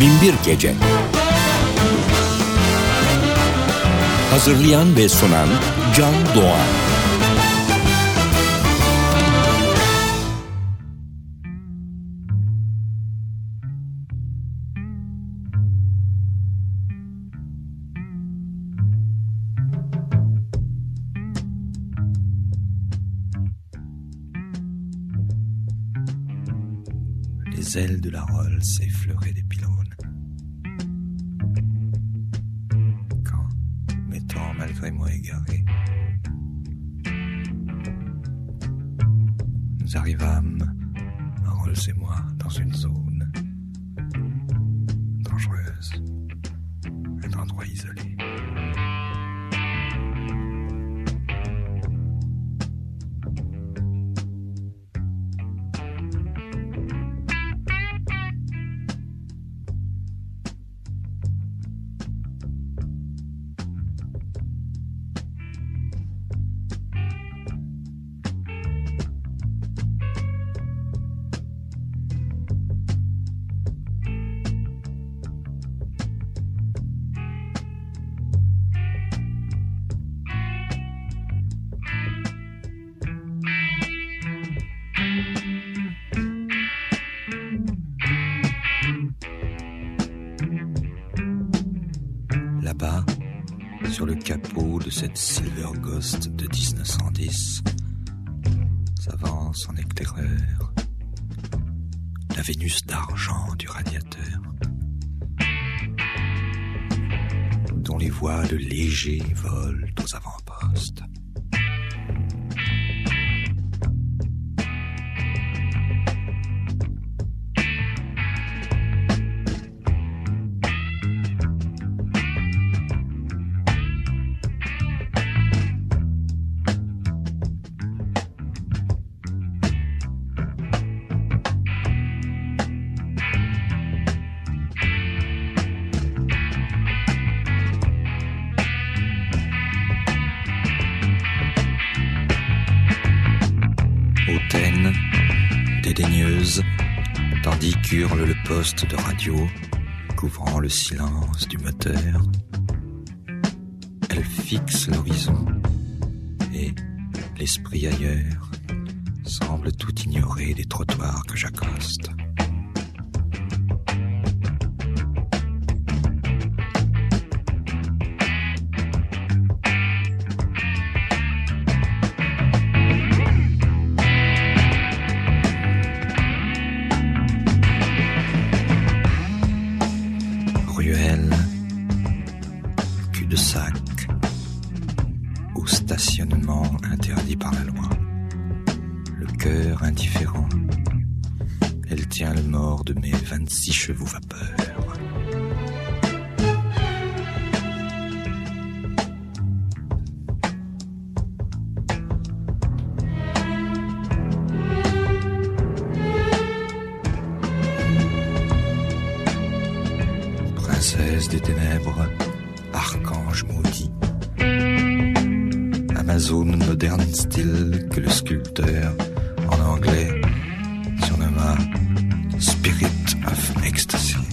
Binbir Gece. Hazırlayan ve sunan Can Doğan. Les ailes de la Rolls effleuraient des nous arrivâmes, Rolls et moi, dans une zone dangereuse, un endroit isolé. Radiateur, dont les voiles légers volent aux avant-postes. De radio, couvrant le silence du moteur. Elle fixe l'horizon et, l'esprit ailleurs, semble tout ignorer des trottoirs que j'accoste. Des ténèbres, archange maudit. Amazone moderne style que le sculpteur, en anglais, surnomma Spirit of Ecstasy.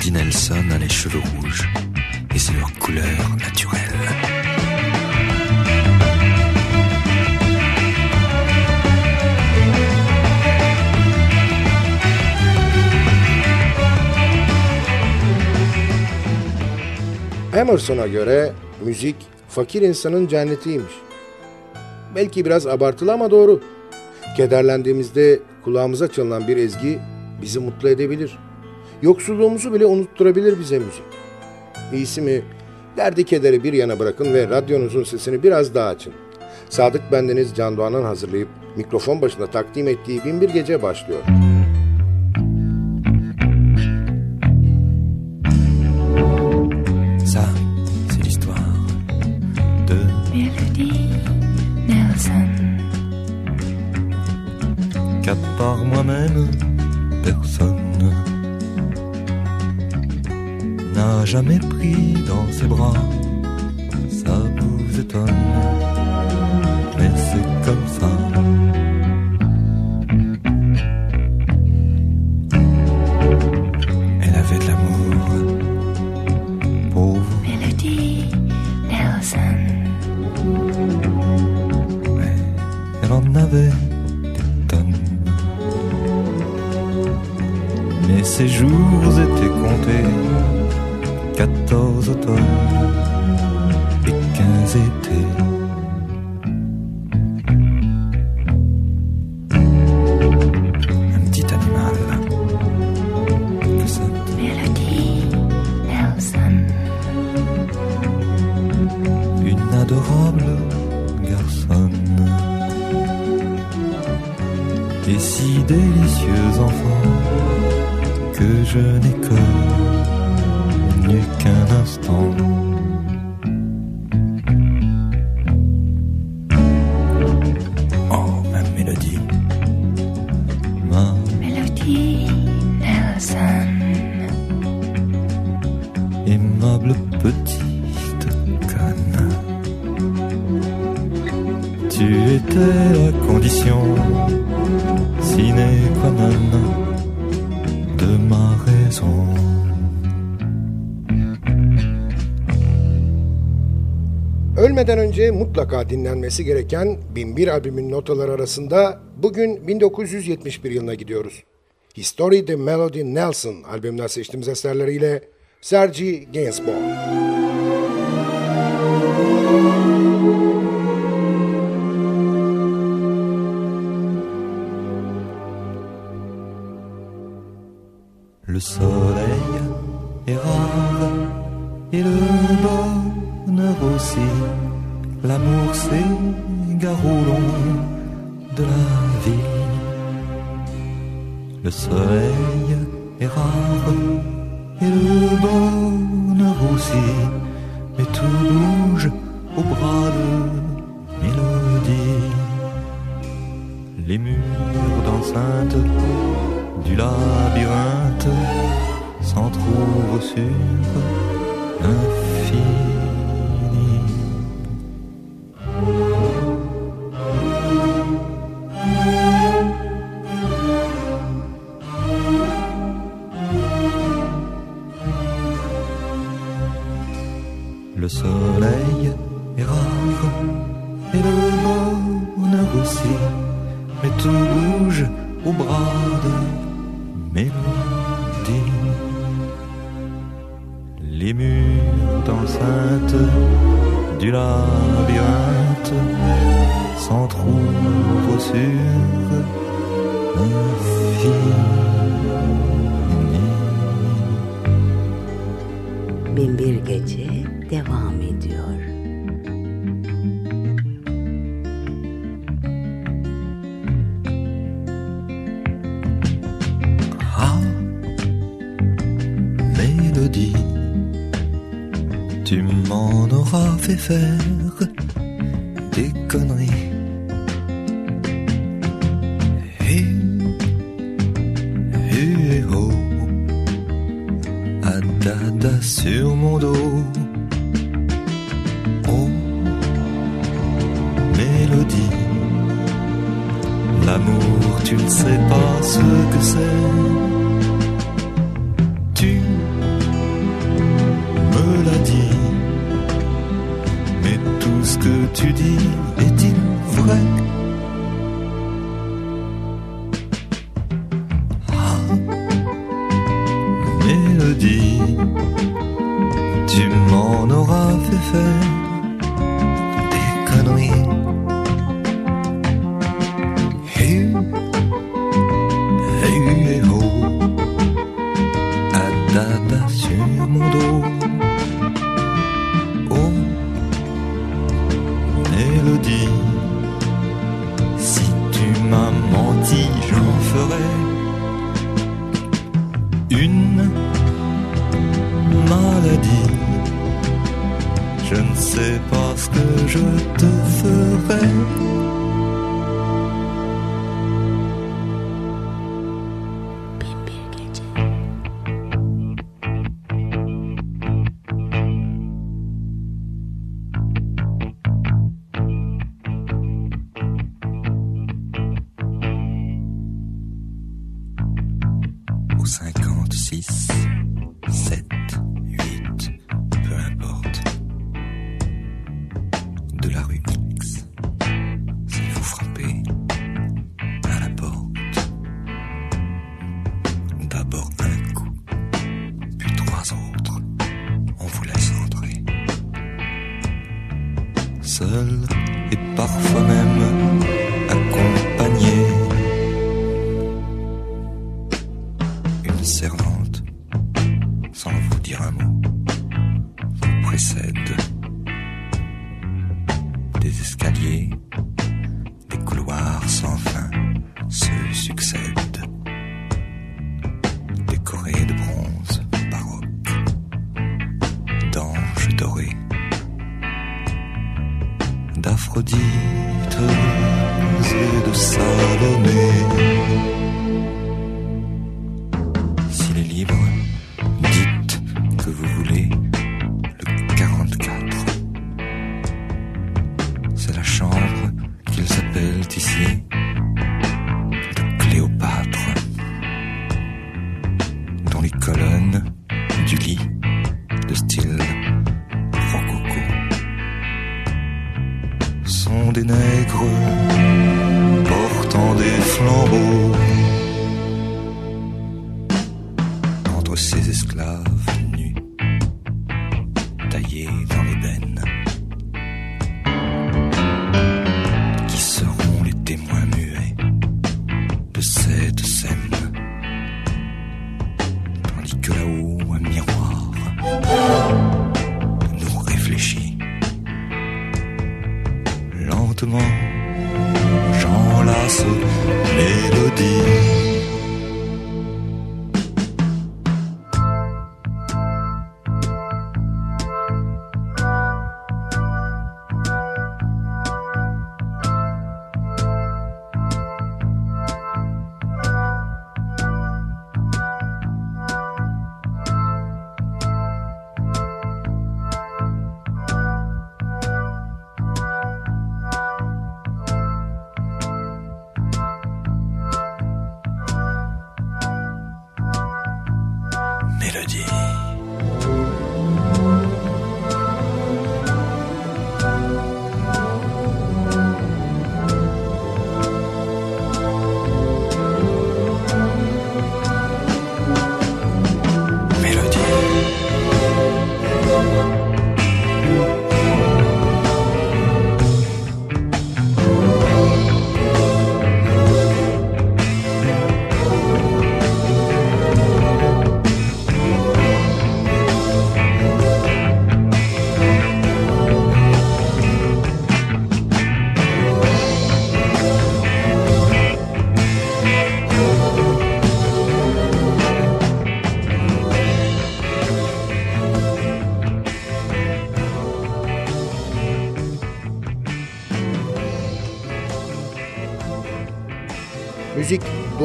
Eddie Nelson a les cheveux rouges et c'est leur couleur naturelle. Emerson'a göre müzik fakir insanın cennetiymiş. Belki biraz abartılı ama doğru. Kederlendiğimizde kulağımıza çalınan bir ezgi bizi mutlu edebilir.'' Yoksulluğumuzu bile unutturabilir bize müzik. İyisi mi? Derdi kederi bir yana bırakın ve radyonuzun sesini biraz daha açın. Sadık Bendeniz Can Doğan'ın hazırlayıp mikrofon başında takdim ettiği Binbir Gece başlıyor. mutlaka dinlenmesi gereken 1001 albümün notaları arasında bugün 1971 yılına gidiyoruz. History the Melody Nelson albümünden seçtiğimiz eserleriyle Sergi Gainsbourg. Le soleil est rare et le bonheur aussi. L'amour s'égare long de la vie. Le soleil est rare et le bonheur aussi, mais tout bouge au bras de mélodie. Les murs d'enceinte du labyrinthe s'entrouvent sur l'infini. anything tu m'en auras fait faire. follow me.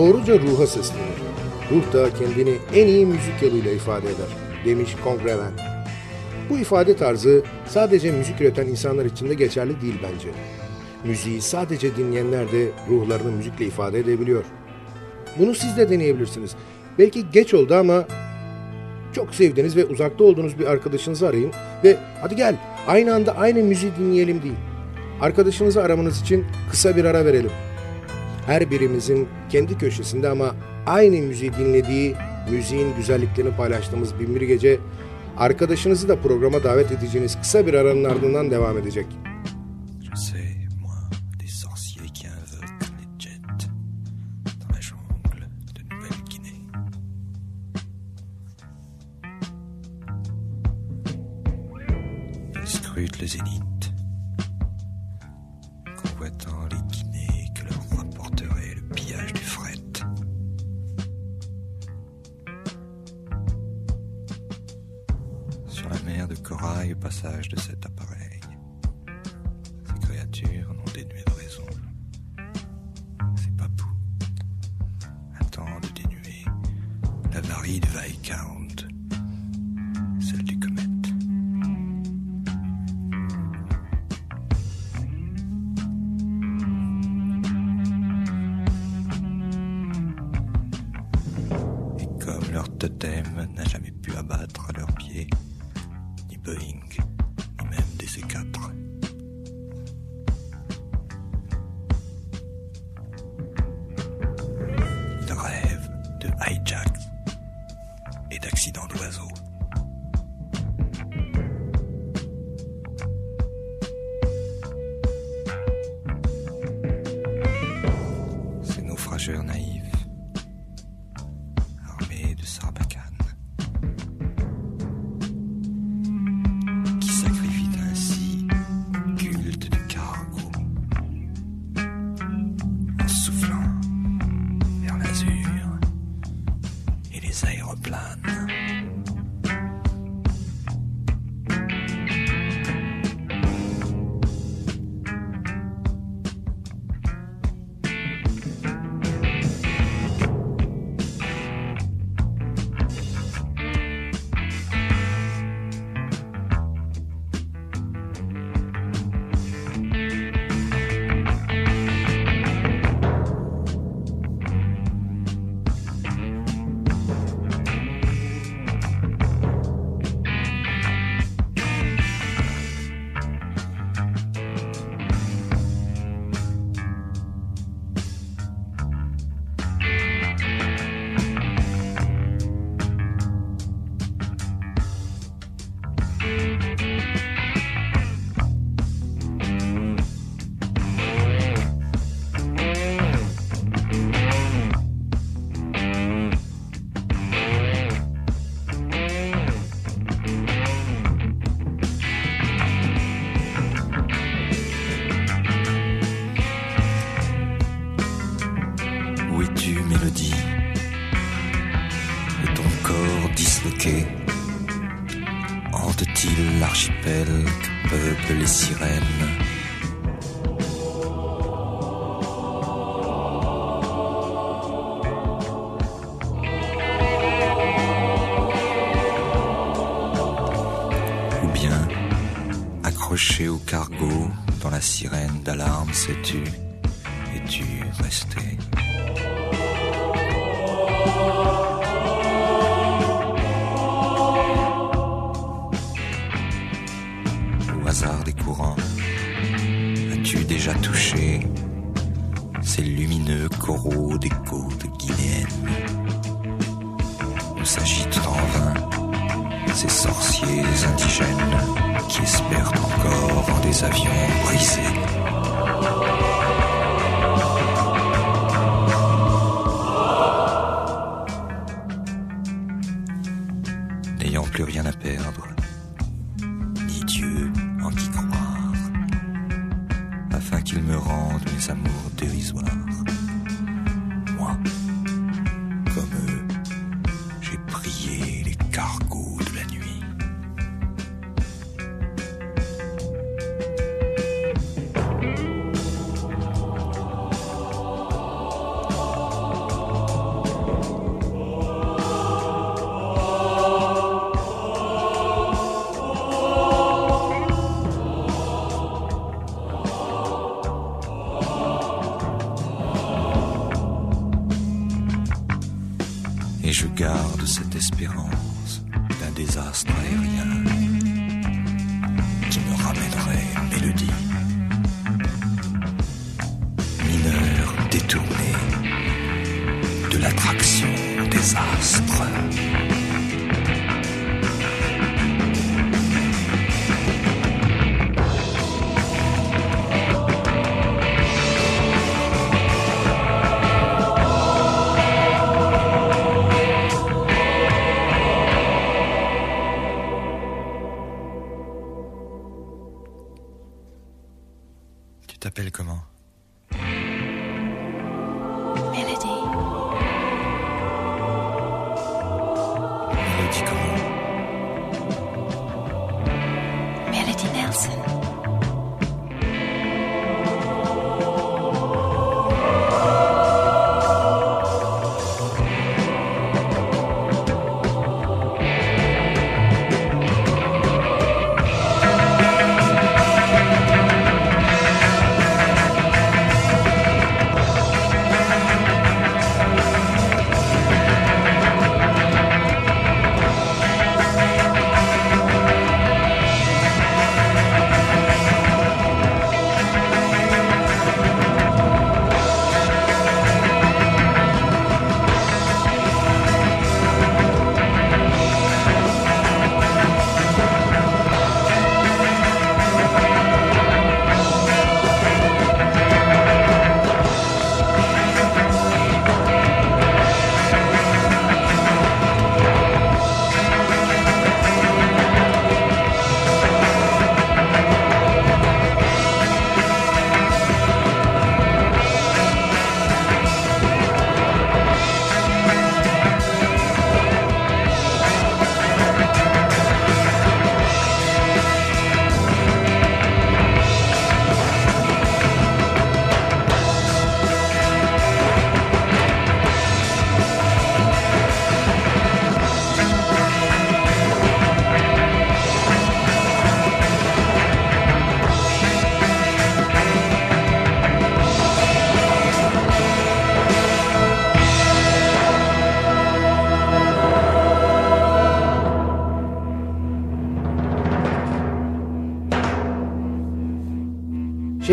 Doğruca ruha seslenir. Ruh da kendini en iyi müzik yoluyla ifade eder, demiş Kongreven. Bu ifade tarzı sadece müzik üreten insanlar için de geçerli değil bence. Müziği sadece dinleyenler de ruhlarını müzikle ifade edebiliyor. Bunu siz de deneyebilirsiniz. Belki geç oldu ama çok sevdiğiniz ve uzakta olduğunuz bir arkadaşınızı arayın ve hadi gel aynı anda aynı müziği dinleyelim değil. Arkadaşınızı aramanız için kısa bir ara verelim. Her birimizin kendi köşesinde ama aynı müziği dinlediği, müziğin güzelliklerini paylaştığımız binbir gece arkadaşınızı da programa davet edeceğiniz kısa bir aranın ardından devam edecek. Corail au passage de cet appareil.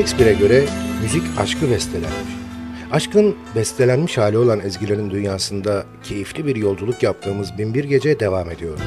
Shakespeare'e göre müzik aşkı bestelenmiş. Aşkın bestelenmiş hali olan ezgilerin dünyasında keyifli bir yolculuk yaptığımız Binbir Gece devam ediyor.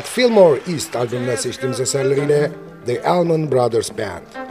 At Fillmore East albümünden seçtiğimiz eserleriyle The Allman Brothers Band.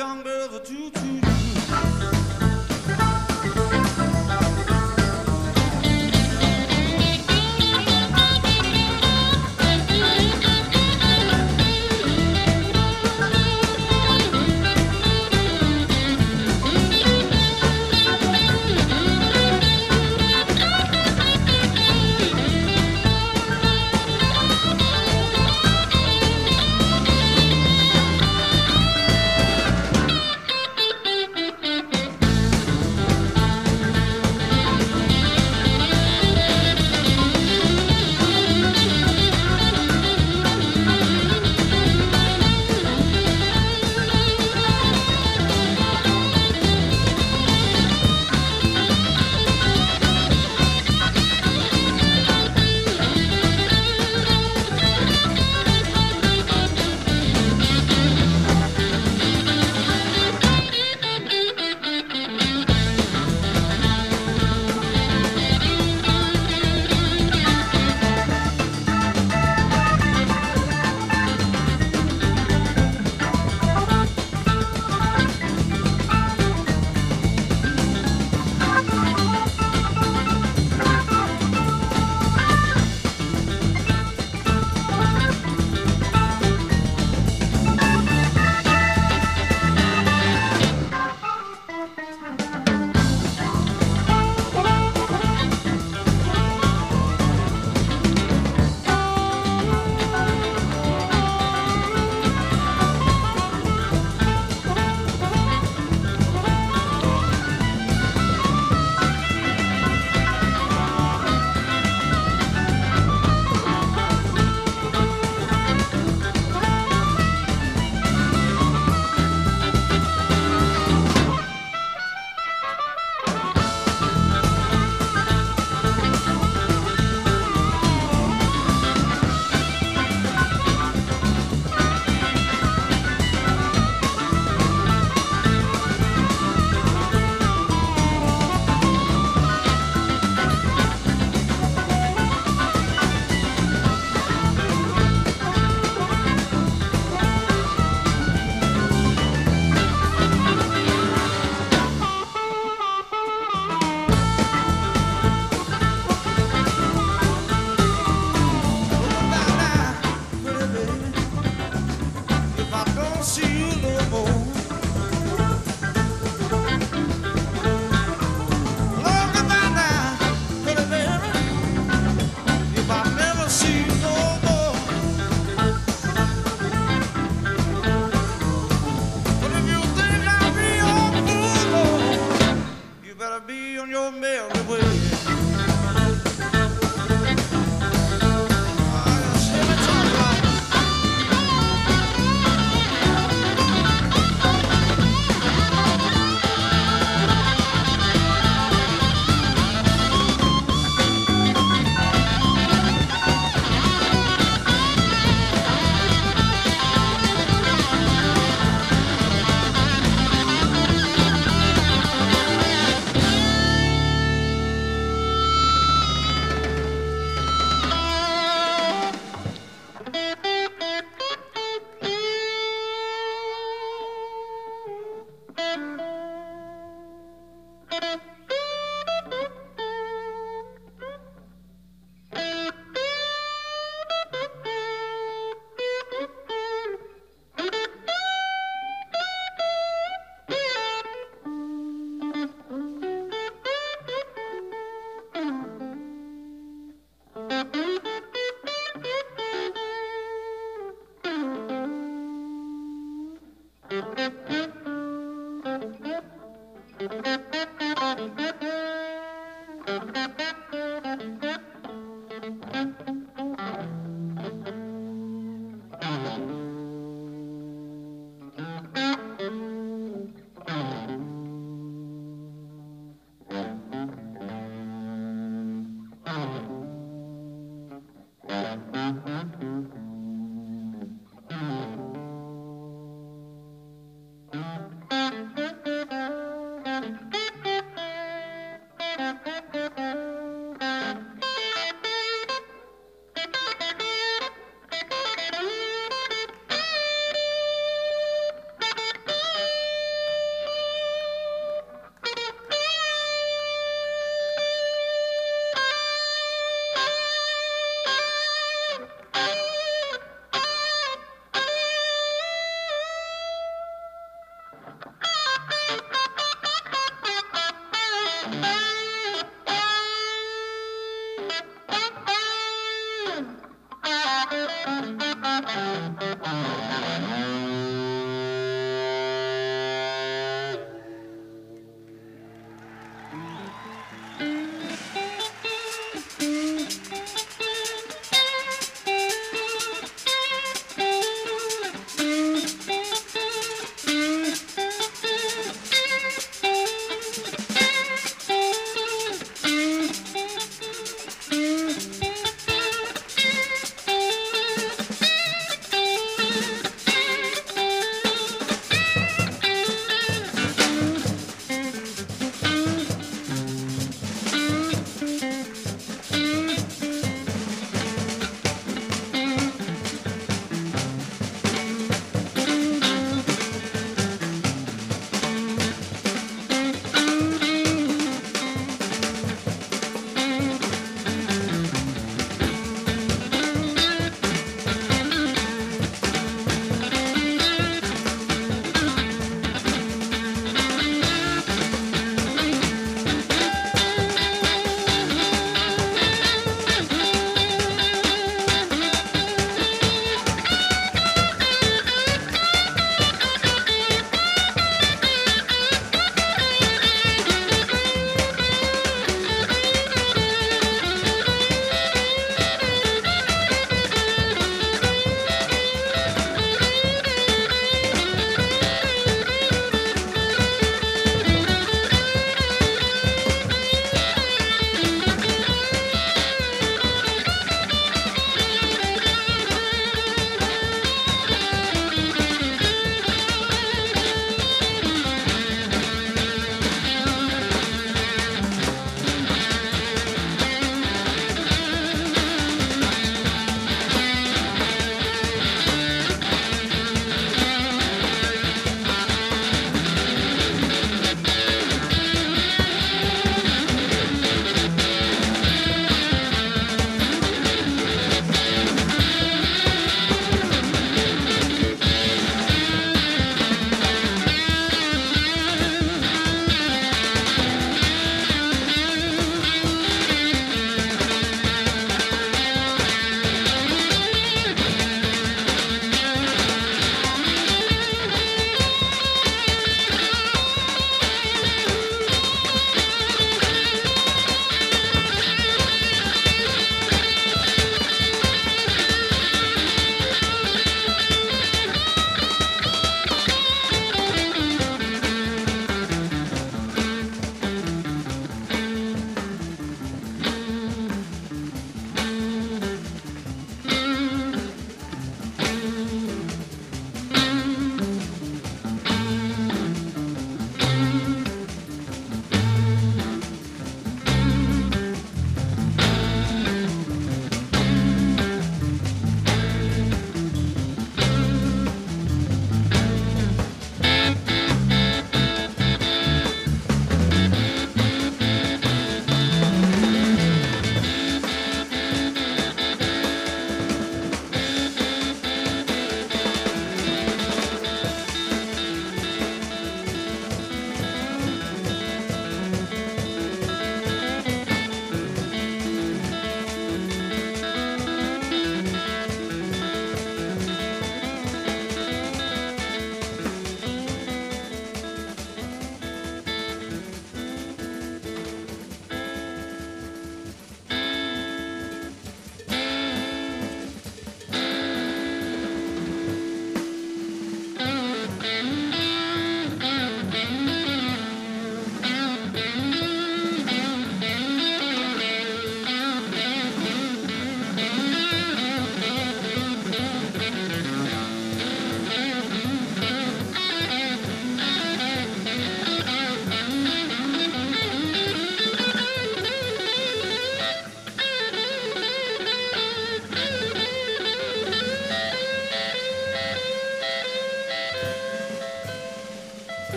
jungle, the choo-choo.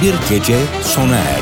Binbir Gece sona erdi.